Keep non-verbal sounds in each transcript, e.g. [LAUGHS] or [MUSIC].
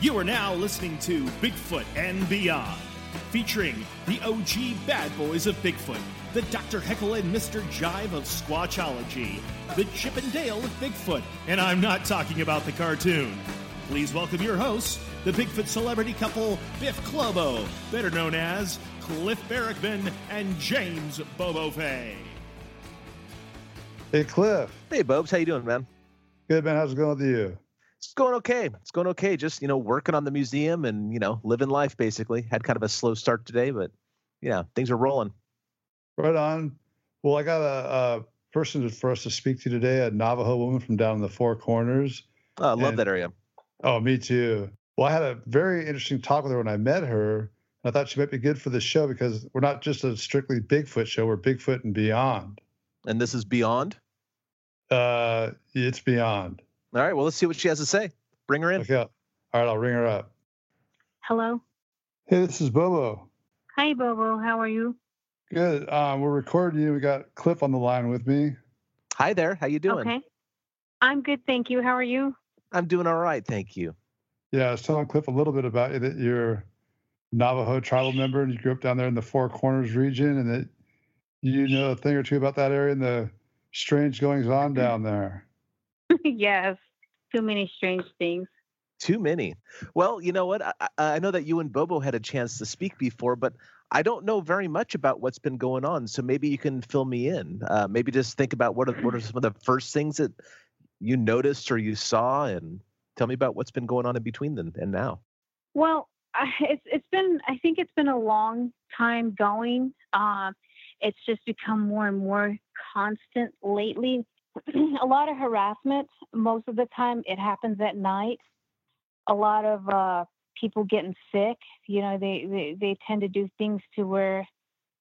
You are now listening to Bigfoot and Beyond, featuring the OG bad boys of Bigfoot, the Dr. Heckle and Mr. Jive of Squatchology, the Chip and Dale of Bigfoot, and I'm not talking about the cartoon. Please welcome your hosts, the Bigfoot celebrity couple Biff Clobo, better known as Cliff Barackman and James Bobo Fay. Hey, Cliff. Hey, Bobes, how you doing, man? Good, man. How's it going with you? It's going okay. It's going okay. Just you know, working on the museum and you know, living life. Basically, had kind of a slow start today, but yeah, things are rolling. Right on. Well, I got a, a person for us to speak to today, a Navajo woman from down in the Four Corners. Oh, I love And- that area. Oh, me too. Well, I had a very interesting talk with her when I met her. I thought she might be good for the show because we're not just a strictly Bigfoot show. We're Bigfoot and beyond. And this is beyond. Uh, it's beyond. All right. Well, let's see what she has to say. Bring her in. Okay. All right, I'll ring her up. Hello. Hey, this is Bobo. Hi, Bobo. How are you? Good. Um, we're recording you. We got Cliff on the line with me. Hi there. How you doing? Okay. I'm good, thank you. How are you? I'm doing all right. Thank you. Yeah, I was telling Cliff a little bit about you that you're Navajo tribal member and you grew up down there in the Four Corners region and that you know a thing or two about that area and the strange goings on down there. [LAUGHS] yes. Too many strange things. Too many. Well, you know what? I, I know that you and Bobo had a chance to speak before, but I don't know very much about what's been going on. So maybe you can fill me in. Uh, maybe just think about what are, what are some of the first things that you noticed or you saw, and tell me about what's been going on in between then and now. Well, I- [LAUGHS] it's it's been I think it's been a long time going. Um, it's just become more and more constant lately. [CLEARS THROAT] a lot of harassment. Most of the time, it happens at night. A lot of uh, people getting sick. You know, they, they they tend to do things to where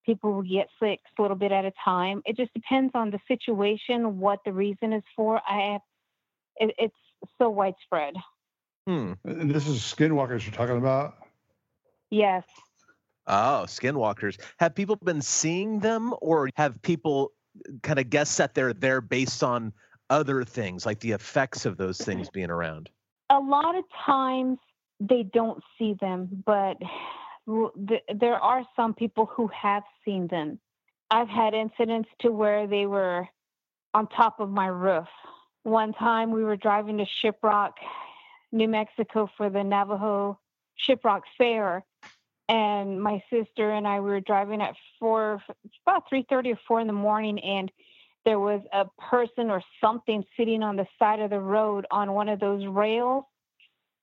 people will get sick a little bit at a time. It just depends on the situation, what the reason is for. I have, it, it's so widespread. Hmm. And this is skinwalkers you're talking about. Yes. Oh, skinwalkers. Have people been seeing them, or have people kind of guess that they're there based on other things, like the effects of those mm-hmm. things being around? a lot of times they don't see them, but th- there are some people who have seen them. I've had incidents to where they were on top of my roof. One time we were driving to Shiprock, New Mexico for the Navajo Shiprock Fair. And my sister and I we were driving at four, about three thirty or four in the morning, and there was a person or something sitting on the side of the road on one of those rails,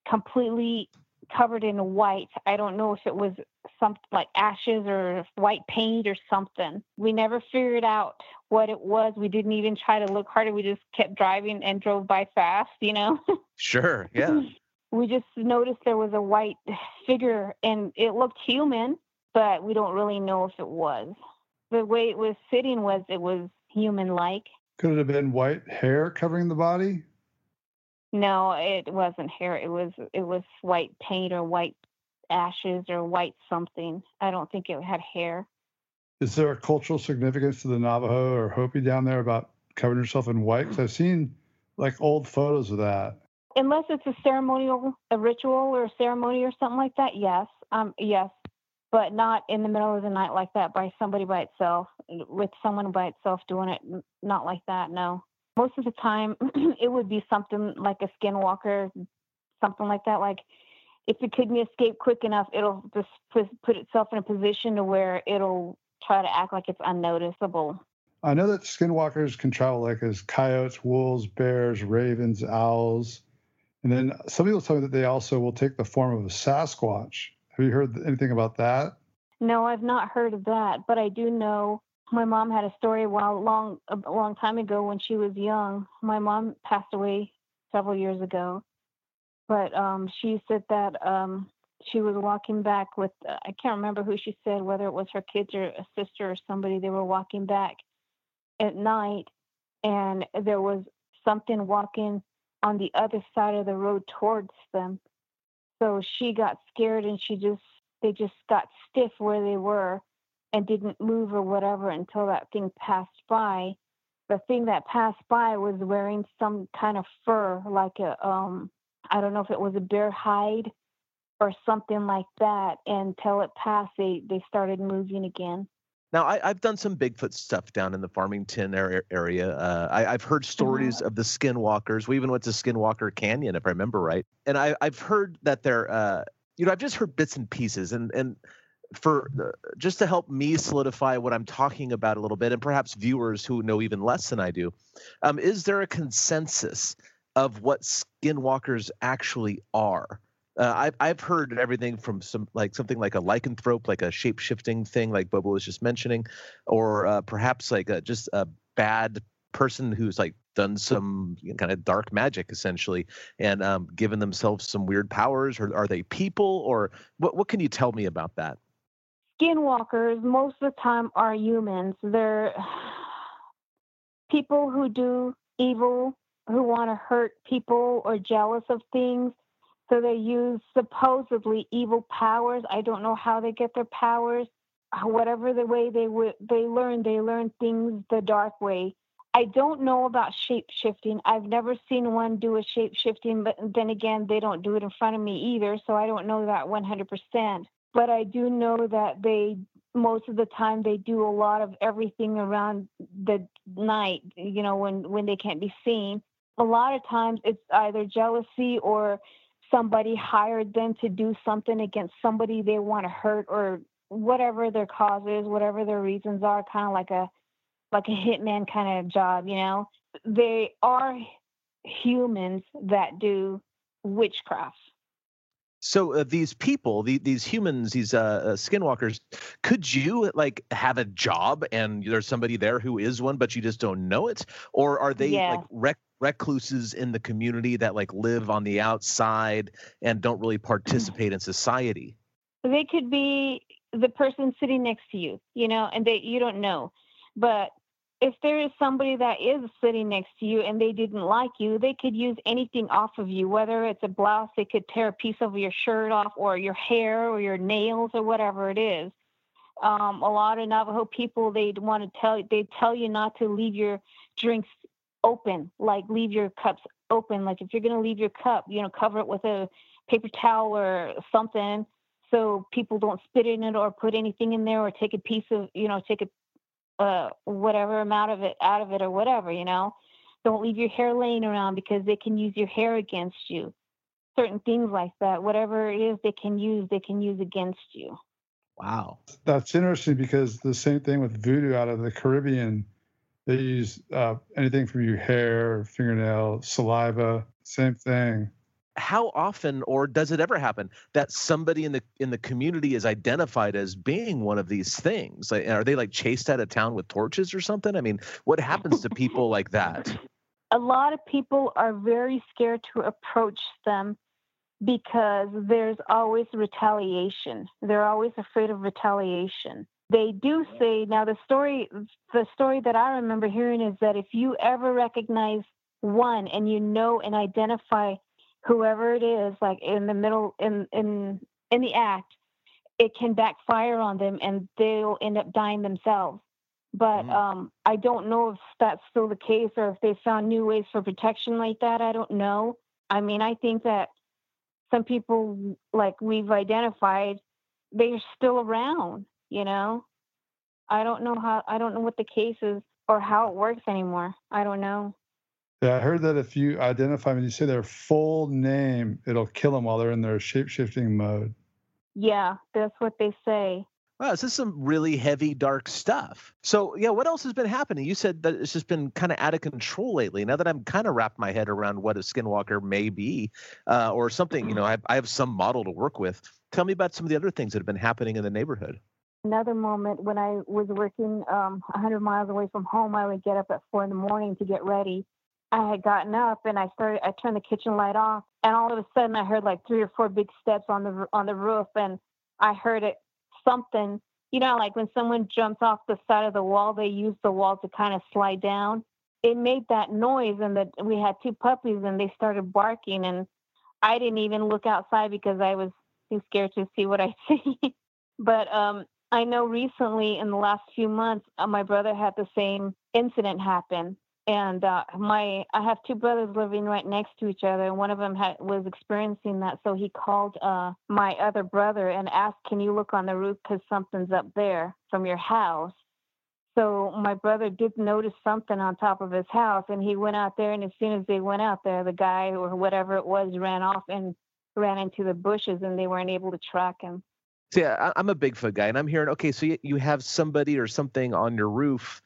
completely covered in white. I don't know if it was something like ashes or white paint or something. We never figured out what it was. We didn't even try to look harder. We just kept driving and drove by fast, you know. Sure. Yeah. [LAUGHS] we just noticed there was a white figure and it looked human, but we don't really know if it was. The way it was sitting was it was human like. Could it have been white hair covering the body? No, it wasn't hair. It was it was white paint or white ashes or white something. I don't think it had hair. Is there a cultural significance to the Navajo or Hopi down there about covering yourself in white? Because I've seen like old photos of that. Unless it's a ceremonial, a ritual or a ceremony or something like that. Yes, um, yes, but not in the middle of the night like that by somebody by itself, with someone by itself doing it. Not like that. No. Most of the time, [CLEARS THROAT] it would be something like a skinwalker, something like that. Like if it couldn't escape quick enough, it'll just put, itself in a position to where it'll try to act like it's unnoticeable. I know that skinwalkers can travel like as coyotes, wolves, bears, ravens, owls. And then some people tell me that they also will take the form of a Sasquatch. Have you heard anything about that? No, I've not heard of that, but I do know my mom had a story while long a long time ago when she was young. My mom passed away several years ago, but um, she said that um, she was walking back with uh, I can't remember who she said whether it was her kids or a sister or somebody. They were walking back at night, and there was something walking on the other side of the road towards them. So she got scared and she just they just got stiff where they were and didn't move or whatever until that thing passed by. The thing that passed by was wearing some kind of fur, like a um, I don't know if it was a bear hide or something like that. Until it passed, they they started moving again. Now, I, have done some Bigfoot stuff down in the Farmington area. Uh, I, have heard stories mm-hmm. of the skinwalkers. We even went to Skinwalker Canyon, if I remember right. And I, have heard that they're, uh, you know, I've just heard bits and pieces. And and for uh, just to help me solidify what I'm talking about a little bit, and perhaps viewers who know even less than I do, um, is there a consensus of what skinwalkers actually are? Uh, I've I've heard everything from some like something like a lycanthrope, like a shape shifting thing, like Bobo was just mentioning, or uh, perhaps like a, just a bad person who's like done some kind of dark magic essentially and um, given themselves some weird powers or are they people or what, what can you tell me about that skinwalkers most of the time are humans. They're [SIGHS] people who do evil, who want to hurt people or jealous of things. So they use supposedly evil powers. I don't know how they get their powers. Whatever the way they would they learn, they learn things the dark way. I don't know about shape shifting. I've never seen one do a shape shifting, but then again, they don't do it in front of me either, so I don't know that 100% but I do know that they most of the time they do a lot of everything around the night, you know, when when they can't be seen. A lot of times it's either jealousy or somebody hired them to do something against somebody they want to hurt or whatever their cause is, whatever their reasons are, kind of like a like a hitman kind of job, you know. They are humans that do witchcraft so uh, these people, the, these humans, these uh, uh, skinwalkers, could you like have a job and there's somebody there who is one, but you just don't know it, or are they yeah. like rec- recluses in the community that like live on the outside and don't really [CLEARS THROAT] participate in society? They could be the person sitting next to you, you know, and they you don't know, but if there is somebody that is sitting next to you and they didn't like you, they could use anything off of you, whether it's a blouse, they could tear a piece of your shirt off or your hair or your nails or whatever it is. Um, a lot of Navajo people, they want to tell they tell you not to leave your drinks open, like leave your cups open. Like if you're going to leave your cup, you know, cover it with a paper towel or something so people don't spit in it or put anything in there or take a piece of, you know, take a uh, whatever amount of it out of it or whatever, you know. Don't leave your hair laying around because they can use your hair against you. Certain things like that, whatever it is they can use, they can use against you. Wow. That's interesting because the same thing with voodoo out of the Caribbean. They use uh, anything from your hair, fingernail, saliva, same thing how often or does it ever happen that somebody in the in the community is identified as being one of these things? Like, are they like chased out of town with torches or something? I mean what happens to people like that? A lot of people are very scared to approach them because there's always retaliation. They're always afraid of retaliation. They do say now the story the story that i remember hearing is that if you ever recognize one and you know and identify whoever it is, like in the middle in in in the act, it can backfire on them and they'll end up dying themselves. But mm-hmm. um, I don't know if that's still the case or if they found new ways for protection like that. I don't know. I mean, I think that some people, like we've identified, they're still around. You know, I don't know how. I don't know what the case is or how it works anymore. I don't know. Yeah, I heard that if you identify when you say their full name, it'll kill them while they're in their shape shifting mode. Yeah, that's what they say. Wow, this is some really heavy, dark stuff. So, yeah, what else has been happening? You said that it's just been kind of out of control lately. Now that I'm kind of wrapped my head around what a skinwalker may be, uh, or something, you know, I, I have some model to work with. Tell me about some of the other things that have been happening in the neighborhood. Another moment when I was working um, 100 miles away from home, I would get up at four in the morning to get ready. I had gotten up and I started. I turned the kitchen light off, and all of a sudden I heard like three or four big steps on the on the roof, and I heard it something. You know, like when someone jumps off the side of the wall, they use the wall to kind of slide down. It made that noise, and that we had two puppies, and they started barking, and I didn't even look outside because I was too scared to see what I [LAUGHS] see. but um, I know recently in the last few months, uh, my brother had the same incident happen and uh, my I have two brothers living right next to each other, and one of them had, was experiencing that. So he called uh, my other brother and asked, "Can you look on the roof because something's up there from your house?" So my brother did notice something on top of his house, and he went out there. And as soon as they went out there, the guy or whatever it was ran off and ran into the bushes, and they weren't able to track him. So I'm a Bigfoot guy, and I'm hearing okay. So you have somebody or something on your roof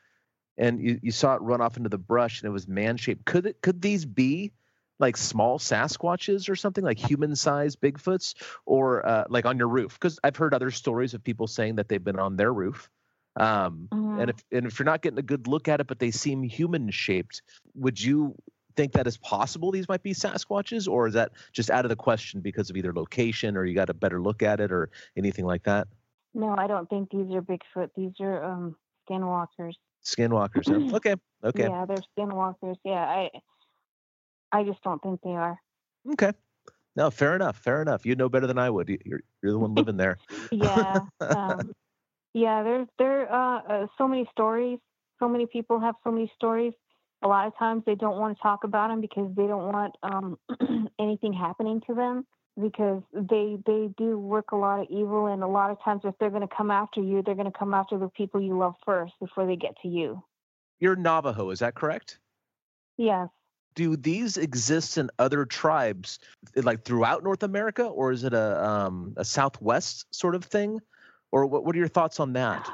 and you, you saw it run off into the brush and it was man shaped. Could it could these be like small Sasquatches or something like human sized Bigfoots or uh, like on your roof? Because I've heard other stories of people saying that they've been on their roof. Um, mm-hmm. And if and if you're not getting a good look at it, but they seem human shaped, would you think that is possible? These might be Sasquatches, or is that just out of the question because of either location or you got a better look at it or anything like that? No, I don't think these are Bigfoot. These are um, skinwalkers. Skinwalkers. Huh? [CLEARS THROAT] Okay. Okay. Yeah, they're skinwalkers. Yeah, I I just don't think they are. Okay. No, fair enough. Fair enough. You know better than I would. You're you're the one living there. [LAUGHS] yeah. Um, [LAUGHS] yeah. There's there uh, uh, so many stories. So many people have so many stories. A lot of times they don't want to talk about them because they don't want um, [CLEARS THROAT] anything happening to them because they they do work a lot of evil and a lot of times if they're going to come after you they're going to come after the people you love first before they get to you you're navajo is that correct yes do these exist in other tribes like throughout north america or is it a um, a southwest sort of thing or what, what are your thoughts on that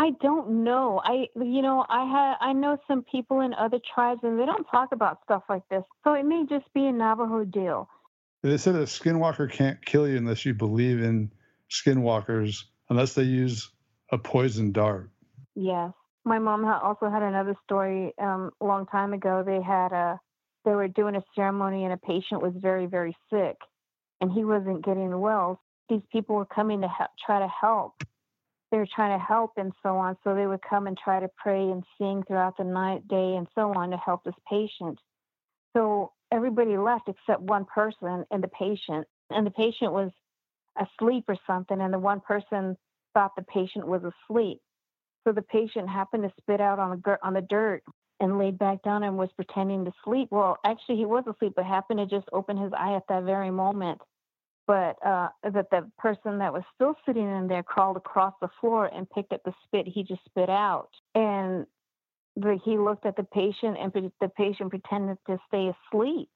I don't know. I you know, I had I know some people in other tribes and they don't talk about stuff like this. So it may just be a Navajo deal. They said a skinwalker can't kill you unless you believe in skinwalkers, unless they use a poison dart. Yes. My mom also had another story um, a long time ago. They had a, they were doing a ceremony and a patient was very, very sick and he wasn't getting well. These people were coming to help, try to help. They were trying to help and so on. So they would come and try to pray and sing throughout the night, day, and so on to help this patient. So everybody left except one person and the patient. And the patient was asleep or something, and the one person thought the patient was asleep. So the patient happened to spit out on the on the dirt and laid back down and was pretending to sleep. Well, actually, he was asleep, but happened to just open his eye at that very moment. But uh, that the person that was still sitting in there crawled across the floor and picked up the spit he just spit out. And the, he looked at the patient and the patient pretended to stay asleep.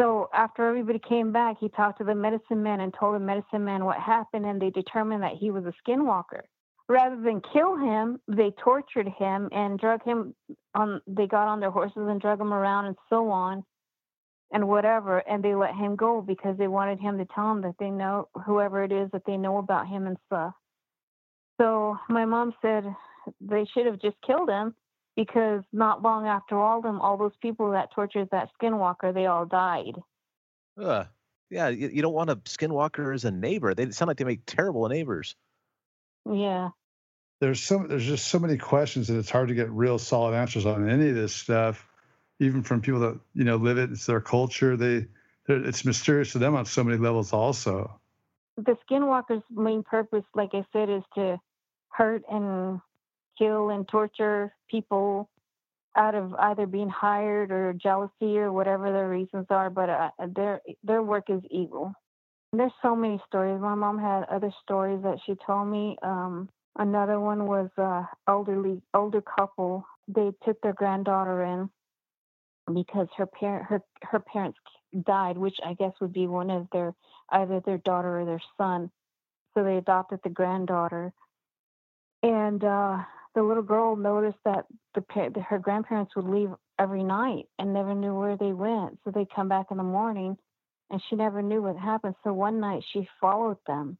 So after everybody came back, he talked to the medicine man and told the medicine man what happened, and they determined that he was a skinwalker. Rather than kill him, they tortured him and drug him on. They got on their horses and drug him around and so on, and whatever, and they let him go because they wanted him to tell them that they know whoever it is that they know about him and stuff. So my mom said they should have just killed him because not long after all them, all those people that tortured that skinwalker, they all died. Ugh. Yeah, you, you don't want a skinwalker as a neighbor. They sound like they make terrible neighbors. Yeah. There's so there's just so many questions that it's hard to get real solid answers on any of this stuff, even from people that you know live it. It's their culture. They it's mysterious to them on so many levels. Also, the skinwalker's main purpose, like I said, is to hurt and kill and torture people out of either being hired or jealousy or whatever their reasons are. But uh, their their work is evil. There's so many stories. My mom had other stories that she told me. Um, another one was a elderly older couple. They took their granddaughter in because her parent her her parents died, which I guess would be one of their either their daughter or their son. So they adopted the granddaughter, and uh, the little girl noticed that the her grandparents would leave every night and never knew where they went. So they'd come back in the morning, and she never knew what happened. So one night she followed them,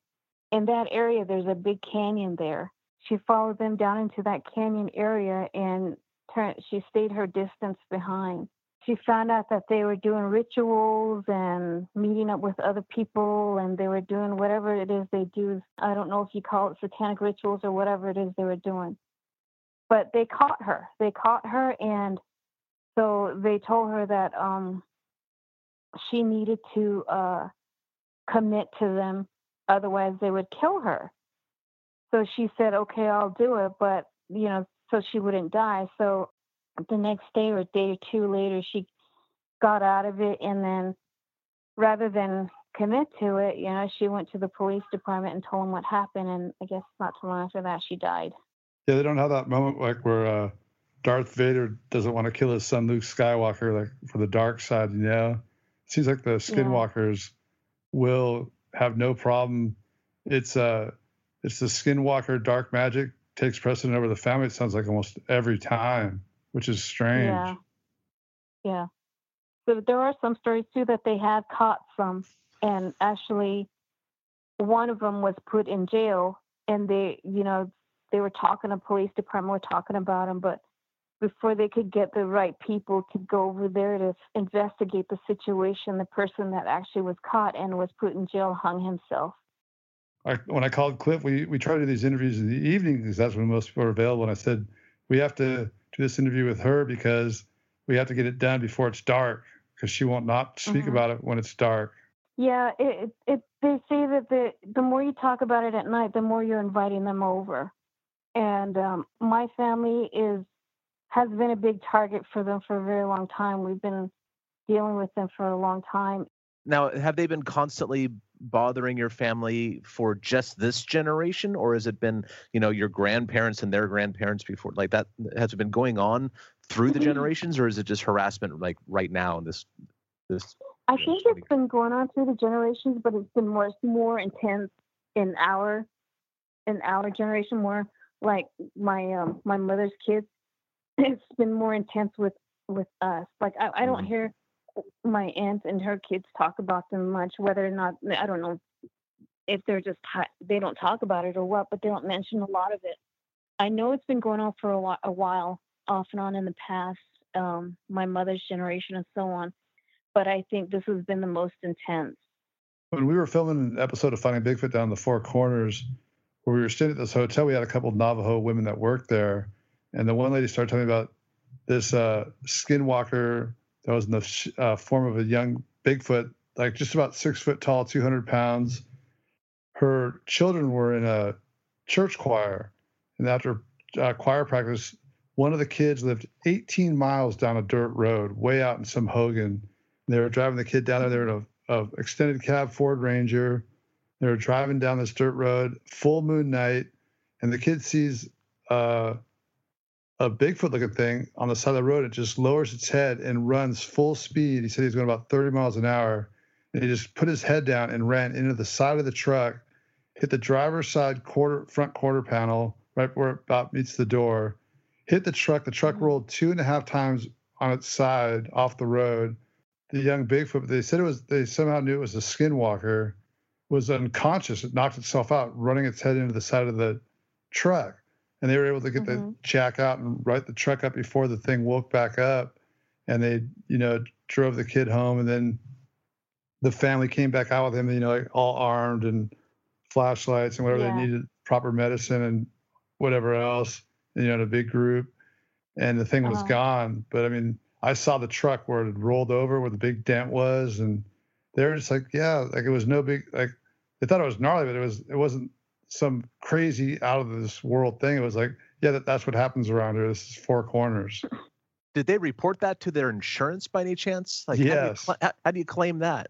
in that area, there's a big canyon there. She followed them down into that canyon area and turned, she stayed her distance behind. She found out that they were doing rituals and meeting up with other people and they were doing whatever it is they do. I don't know if you call it satanic rituals or whatever it is they were doing. But they caught her. They caught her and so they told her that um, she needed to uh, commit to them, otherwise they would kill her. So she said, "Okay, I'll do it," but you know, so she wouldn't die. So the next day or day or two later, she got out of it, and then rather than commit to it, you know, she went to the police department and told them what happened, and I guess not too long after that, she died. Yeah, they don't have that moment like where uh, Darth Vader doesn't want to kill his son Luke Skywalker, like for the dark side. You know, it seems like the Skinwalkers yeah. will have no problem. It's uh, it's the Skinwalker dark magic takes precedent over the family. It sounds like almost every time, which is strange. Yeah. Yeah. So there are some stories too that they have caught some, and actually, one of them was put in jail, and they, you know, they were talking to police department, were talking about him, but before they could get the right people to go over there to investigate the situation, the person that actually was caught and was put in jail hung himself. I, when I called Cliff, we, we try to do these interviews in the evening because that's when most people are available. And I said, we have to do this interview with her because we have to get it done before it's dark because she won't not speak mm-hmm. about it when it's dark. Yeah, it, it, they say that the, the more you talk about it at night, the more you're inviting them over. And um, my family is has been a big target for them for a very long time. We've been dealing with them for a long time. Now, have they been constantly bothering your family for just this generation, or has it been, you know, your grandparents and their grandparents before? Like that has it been going on through the mm-hmm. generations, or is it just harassment like right now in this this? I think it's been going on through the generations, but it's been more more intense in our in our generation. More like my um, my mother's kids [CLEARS THROAT] it's been more intense with with us. Like I, I don't mm-hmm. hear my aunt and her kids talk about them much. Whether or not I don't know if they're just they don't talk about it or what, but they don't mention a lot of it. I know it's been going on for a, while, a while, off and on in the past, um, my mother's generation and so on. But I think this has been the most intense. When we were filming an episode of Finding Bigfoot down the Four Corners, where we were staying at this hotel, we had a couple Navajo women that worked there and the one lady started telling me about this uh, skinwalker that was in the uh, form of a young Bigfoot, like just about six foot tall, 200 pounds. Her children were in a church choir, and after uh, choir practice, one of the kids lived 18 miles down a dirt road, way out in some Hogan. They were driving the kid down there. They were in a, a extended cab Ford Ranger. They were driving down this dirt road, full moon night, and the kid sees uh, a Bigfoot looking thing on the side of the road. It just lowers its head and runs full speed. He said he's going about 30 miles an hour. And he just put his head down and ran into the side of the truck, hit the driver's side quarter front quarter panel right where it about meets the door, hit the truck. The truck mm-hmm. rolled two and a half times on its side off the road. The young Bigfoot, they said it was they somehow knew it was a skinwalker, was unconscious. It knocked itself out, running its head into the side of the truck and they were able to get mm-hmm. the jack out and right the truck up before the thing woke back up and they you know drove the kid home and then the family came back out with him you know like all armed and flashlights and whatever yeah. they needed proper medicine and whatever else you know in a big group and the thing was uh-huh. gone but i mean i saw the truck where it had rolled over where the big dent was and they were just like yeah like it was no big like they thought it was gnarly but it was it wasn't some crazy out of this world thing. It was like, yeah, that, that's what happens around here. This is four corners. Did they report that to their insurance by any chance? Like, yes. How do, you, how do you claim that?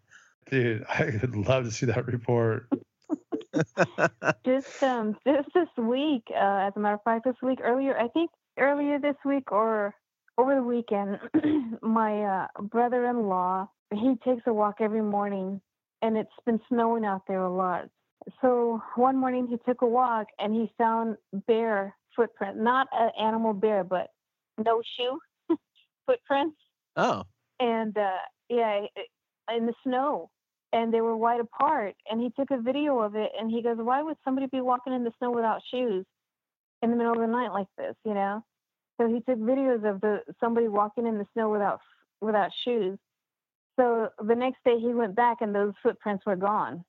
Dude, [LAUGHS] I would love to see that report. [LAUGHS] just um just this week, uh, as a matter of fact, this week earlier, I think earlier this week or over the weekend, [CLEARS THROAT] my uh, brother-in-law he takes a walk every morning, and it's been snowing out there a lot. So one morning he took a walk and he found bear footprint, not an animal bear, but no shoe [LAUGHS] footprints. Oh. And uh, yeah, in the snow. and they were wide apart. And he took a video of it, and he goes, "Why would somebody be walking in the snow without shoes in the middle of the night like this?" You know. So he took videos of the somebody walking in the snow without without shoes. So the next day he went back, and those footprints were gone.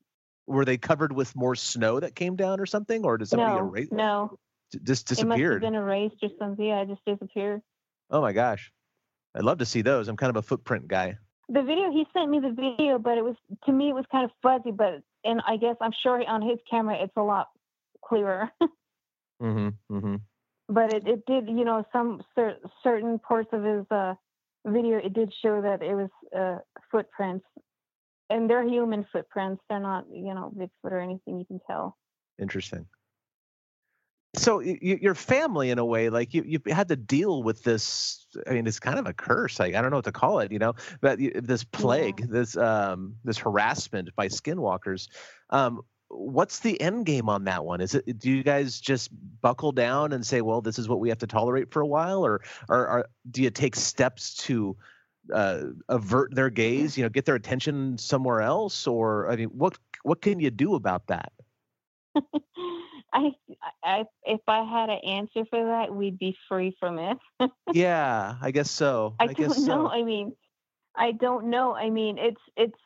Were they covered with more snow that came down or something, or did somebody no, erase? no, Just disappeared. it must have been erased or something. Yeah, it just disappeared. Oh my gosh, I'd love to see those. I'm kind of a footprint guy. The video he sent me the video, but it was to me it was kind of fuzzy. But and I guess I'm sure on his camera it's a lot clearer. [LAUGHS] Mm-hmm. Mm-hmm. but it, it did you know some cer- certain parts of his uh, video it did show that it was uh, footprints and they're human footprints they're not you know bigfoot or anything you can tell Interesting. So y- y- your family, in a way, like you, you had to deal with this. I mean, it's kind of a curse. Like I don't know what to call it. You know, but this plague, this um, this harassment by skinwalkers. Um, what's the end game on that one? Is it? Do you guys just buckle down and say, well, this is what we have to tolerate for a while, or or, or do you take steps to uh, avert their gaze? You know, get their attention somewhere else, or I mean, what what can you do about that? [LAUGHS] I, I if i had an answer for that we'd be free from it [LAUGHS] yeah, I guess so. i, I, guess don't know so. i mean i don't know i mean it's it's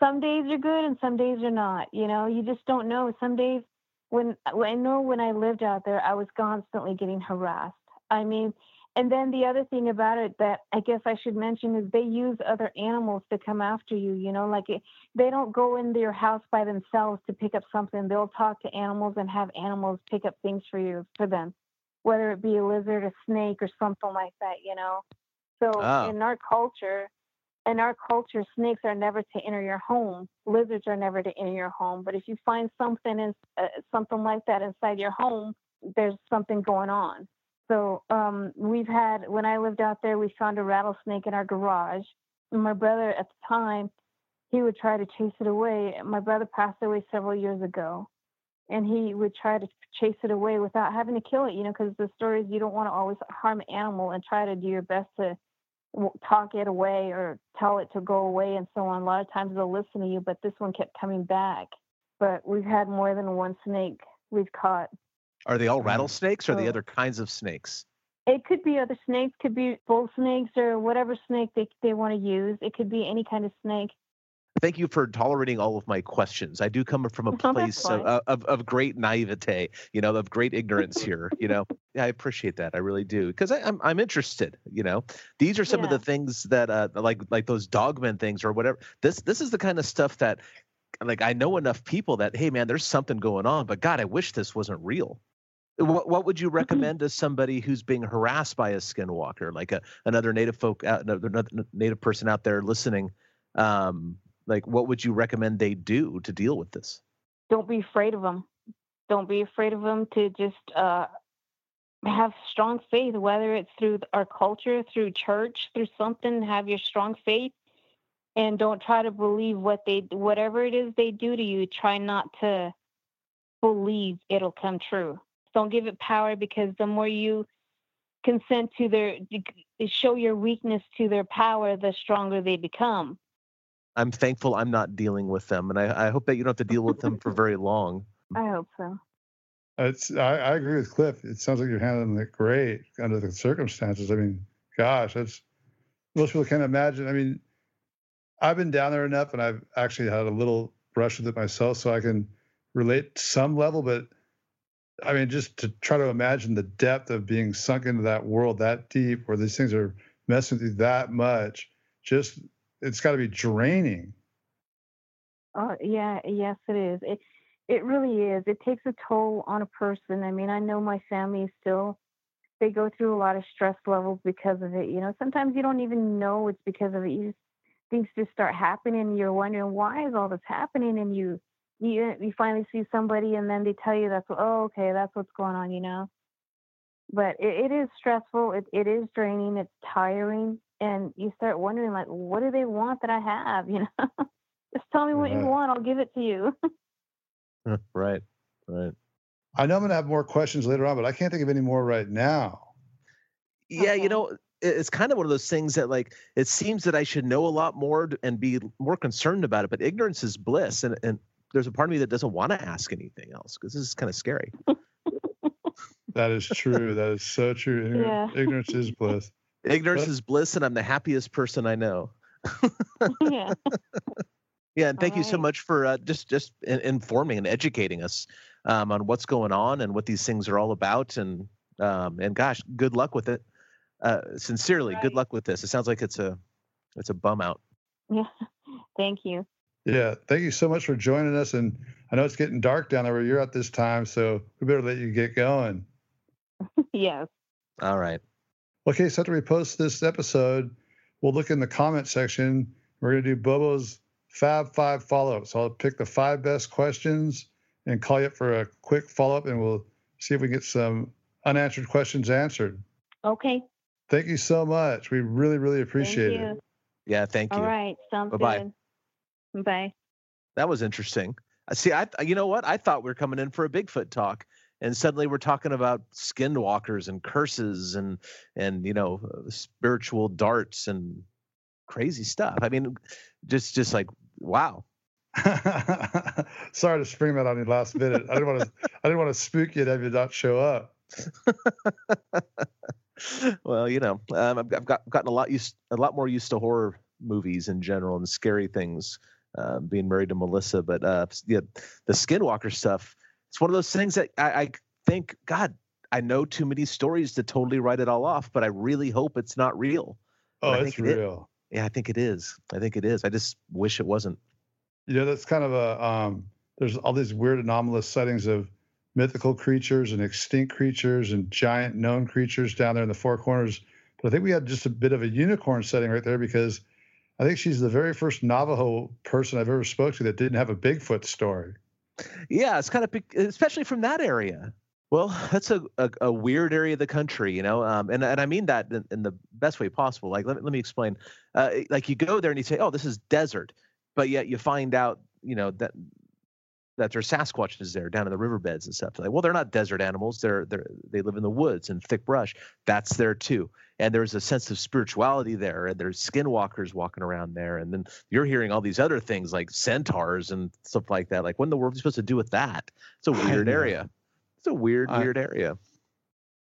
some days are good and some days are not you know you just don't know some days when i know when i lived out there i was constantly getting harassed i mean and then the other thing about it that i guess i should mention is they use other animals to come after you you know like it, they don't go into your house by themselves to pick up something. They'll talk to animals and have animals pick up things for you for them whether it be a lizard a snake or something like that you know? So Oh. in our culture in our culture snakes are never to enter your home. Lizards are never to enter your home. But if you find something in, uh, something like that inside your home there's something going on so um, we've had when I lived out there, we found a rattlesnake in our garage. And my brother at the time, he would try to chase it away. My brother passed away several years ago, and he would try to chase it away without having to kill it. You know, because the story is you don't want to always harm an animal and try to do your best to talk it away or tell it to go away and so on. A lot of times they'll listen to you, but this one kept coming back. But we've had more than one snake we've caught. Are they all rattlesnakes or the So- other kinds of snakes? It could be other snakes, could be bull snakes or whatever snake they, they want to use. It could be any kind of snake. Thank you for tolerating all of my questions. I do come from a [LAUGHS] place of, of, of great naivete, you know, of great ignorance here, you know. [LAUGHS] Yeah, I appreciate that. I really do. Because I'm I'm interested, you know. These are some of the things that uh like like those dogmen things or whatever. This this is the kind of stuff that like I know enough people that hey man, there's something going on, but God, I wish this wasn't real. What what would you Mm-hmm. recommend to somebody who's being harassed by a skinwalker, like a another native folk, out, another another native person out there listening? Um, like, what would you recommend they do to deal with this? Don't be afraid of them. Don't be afraid of them to just uh, have strong faith, whether it's through our culture, through church, through something. Have your strong faith, and don't try to believe what they, whatever it is they do to you. Try not to believe it'll come true. Don't give it power because the more you consent to their, show your weakness to their power, the stronger they become. I'm thankful I'm not dealing with them, and I, I hope that you don't have to deal with them for [LAUGHS] very long. I hope so. It's I, I agree with Cliff. It sounds like you're handling it great under the circumstances. I mean, gosh, that's most people can't imagine. I mean, I've been down there enough, and I've actually had a little brush with it myself, so I can relate to some level. But I mean, just to try to imagine the depth of being sunk into that world that deep, where these things are messing with you that much, just it's got to be draining. Oh yeah, yes it is. It it really is. It takes a toll on a person. I mean, I know my family is still they go through a lot of stress levels because of it. You know, sometimes you don't even know it's because of it. You just things just start happening you're wondering why is all this happening and you you you finally see somebody and then they tell you that's oh okay, that's what's going on, you know. But it, it is stressful, it it is draining, it's tiring, and you start wondering like what do they want that I have, [LAUGHS] you know? Just tell me what you mm-hmm. want. I'll give it to you. [LAUGHS] right, right. I know I'm going to have more questions later on, but I can't think of any more right now. Yeah, you know, it's kind of one of those things that like it seems that I should know a lot more and be more concerned about it, but ignorance is bliss, and and there's a part of me that doesn't want to ask anything else because this is kind of scary. [LAUGHS] that is true. That is so true. Ignorance, Yeah. ignorance is [LAUGHS] bliss. Ignorance But- is bliss, and I'm the happiest person I know. [LAUGHS] yeah. Yeah, and thank you so much for uh, just just in- informing and educating us um, on what's going on and what these things are all about. And um, and gosh, good luck with it. Uh, sincerely, good luck with this. It sounds like it's a it's a bum out. Yeah. Thank you. Yeah, thank you so much for joining us. And I know it's getting dark down there where you're at this time, so we better let you get going. [LAUGHS] yes. All right. Okay, so after we post this episode, we'll look in the comment section. We're going to do Bobo's Fab Five follow up. So I'll pick the five best questions and call you up for a quick follow up, and we'll see if we get some unanswered questions answered. Okay. Thank you so much. We really, really Thank appreciate you. it. Yeah, thank you. All right. Sounds Bye-bye. good. Bye. That was interesting. Uh, See, I you know what? I thought we were coming in for a Bigfoot talk, and suddenly we're talking about skinwalkers and curses and and you know uh, spiritual darts and crazy stuff. I mean, just just like wow. [LAUGHS] Sorry to spring that on you last minute. I didn't want to. I didn't want to spook you and have you not show up. [LAUGHS] well, you know, um, I've, I've got gotten a lot used, a lot more used to horror movies in general and scary things. Uh, being married to Melissa, but uh, yeah, the Skinwalker stuff. It's one of those things that I, I think, God, I know too many stories to totally write it all off, but I really hope it's not real. Oh, it's think it is. real. Yeah, I think it is. I think it is. I just wish it wasn't. you know that's kind of a um there's all these weird anomalous sightings of mythical creatures and extinct creatures and giant known creatures down there in the four corners but i think we had just a bit of a unicorn setting right there because i think she's the very first navajo person i've ever spoke to that didn't have a bigfoot story Yeah, it's kind of big, especially from that area. Well, [LAUGHS] that's a, a, a weird area of the country, you know, um, and and I mean that in, in the best way possible. Like, let me, let me explain. Uh, like, you go there and you say, "Oh, this is desert," but yet you find out, you know, that that there's Sasquatches there down in the riverbeds and stuff. Like, well, they're not desert animals. They're they're they live in the woods and thick brush. That's there too. And there's a sense of spirituality there, and there's skinwalkers walking around there, and then you're hearing all these other things like centaurs and stuff like that. Like, what in the world are you supposed to do with that? It's a weird area. It's a weird, I- weird area.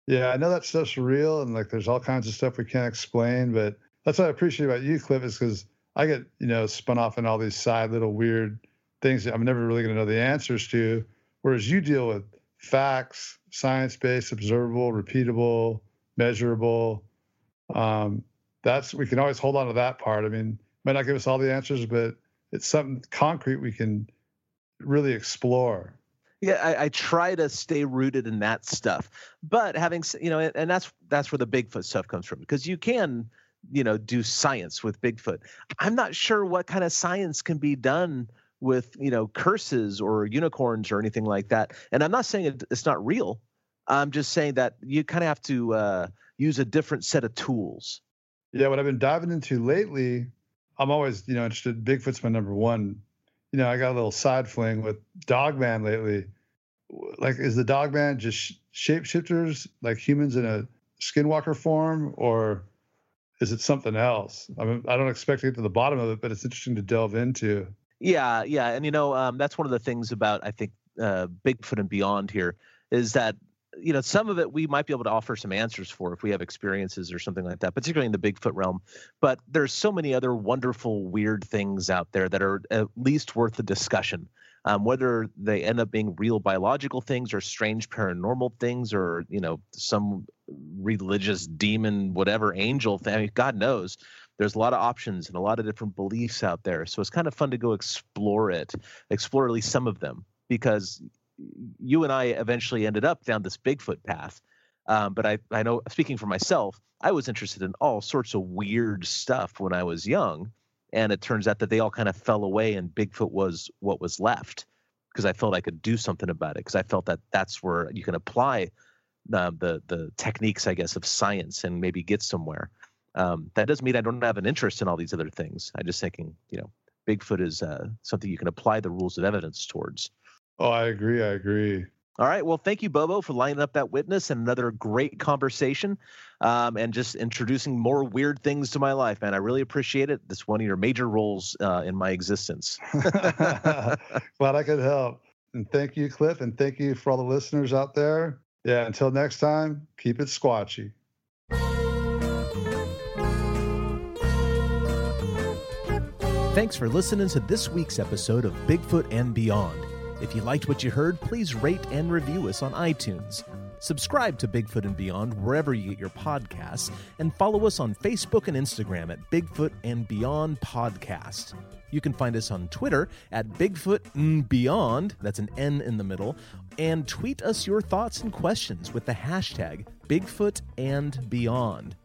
yeah i know that stuff's real and like there's all kinds of stuff we can't explain but that's what i appreciate about you cliff is because i get you know spun off in all these side little weird things that i'm never really going to know the answers to whereas you deal with facts science-based observable repeatable measurable um, that's we can always hold on to that part i mean might not give us all the answers but it's something concrete we can really explore Yeah, I, I try to stay rooted in that stuff. But having, you know, and, that's that's where the Bigfoot stuff comes from because you can, you know, do science with Bigfoot. I'm not sure what kind of science can be done with, you know, curses or unicorns or anything like that. And I'm not saying it, it's not real. I'm just saying that you kind of have to uh, use a different set of tools. Yeah, what I've been diving into lately, I'm always, you know, interested. Bigfoot's my number one. You know, I got a little side fling with Dogman lately. Like, is the Dogman just shapeshifters, like humans in a skinwalker form, or is it something else? I mean, I don't expect to get to the bottom of it, but it's interesting to delve into. Yeah, yeah, and you know um, that's one of the things about I think uh, Bigfoot and beyond here is that you know some of it we might be able to offer some answers for if we have experiences or something like that, particularly in the Bigfoot realm. But there's so many other wonderful, weird things out there that are at least worth the discussion. Um, whether they end up being real biological things or strange paranormal things or you know some religious demon whatever angel thing I mean, god knows there's a lot of options and a lot of different beliefs out there. So it's kind of fun to go explore it, explore at least some of them, because you and I eventually ended up down this Bigfoot path. Um, but I, I know, speaking for myself, I was interested in all sorts of weird stuff when I was young. And it turns out that they all kind of fell away, and Bigfoot was what was left because I felt I could do something about it. Because I felt that that's where you can apply uh, the the techniques, I guess, of science and maybe get somewhere. Um, that doesn't mean I don't have an interest in all these other things. I'm just thinking, you know, Bigfoot is uh, something you can apply the rules of evidence towards. Oh, I agree. I agree. All right. Well, thank you, Bobo, for lining up that witness and another great conversation um, and just introducing more weird things to my life, man. I really appreciate it. That's one of your major roles uh, in my existence. [LAUGHS] Glad I could help. And thank you, Cliff. And thank you for all the listeners out there. Yeah, until next time, keep it squatchy. Thanks for listening to this week's episode of Bigfoot and Beyond. If you liked what you heard, please rate and review us on iTunes. Subscribe to Bigfoot and Beyond wherever you get your podcasts, and follow us on Facebook and Instagram at Bigfoot and Beyond Podcast. You can find us on Twitter at Bigfoot and Beyond, that's an N in the middle, and tweet us your thoughts and questions with the hashtag Bigfoot and Beyond.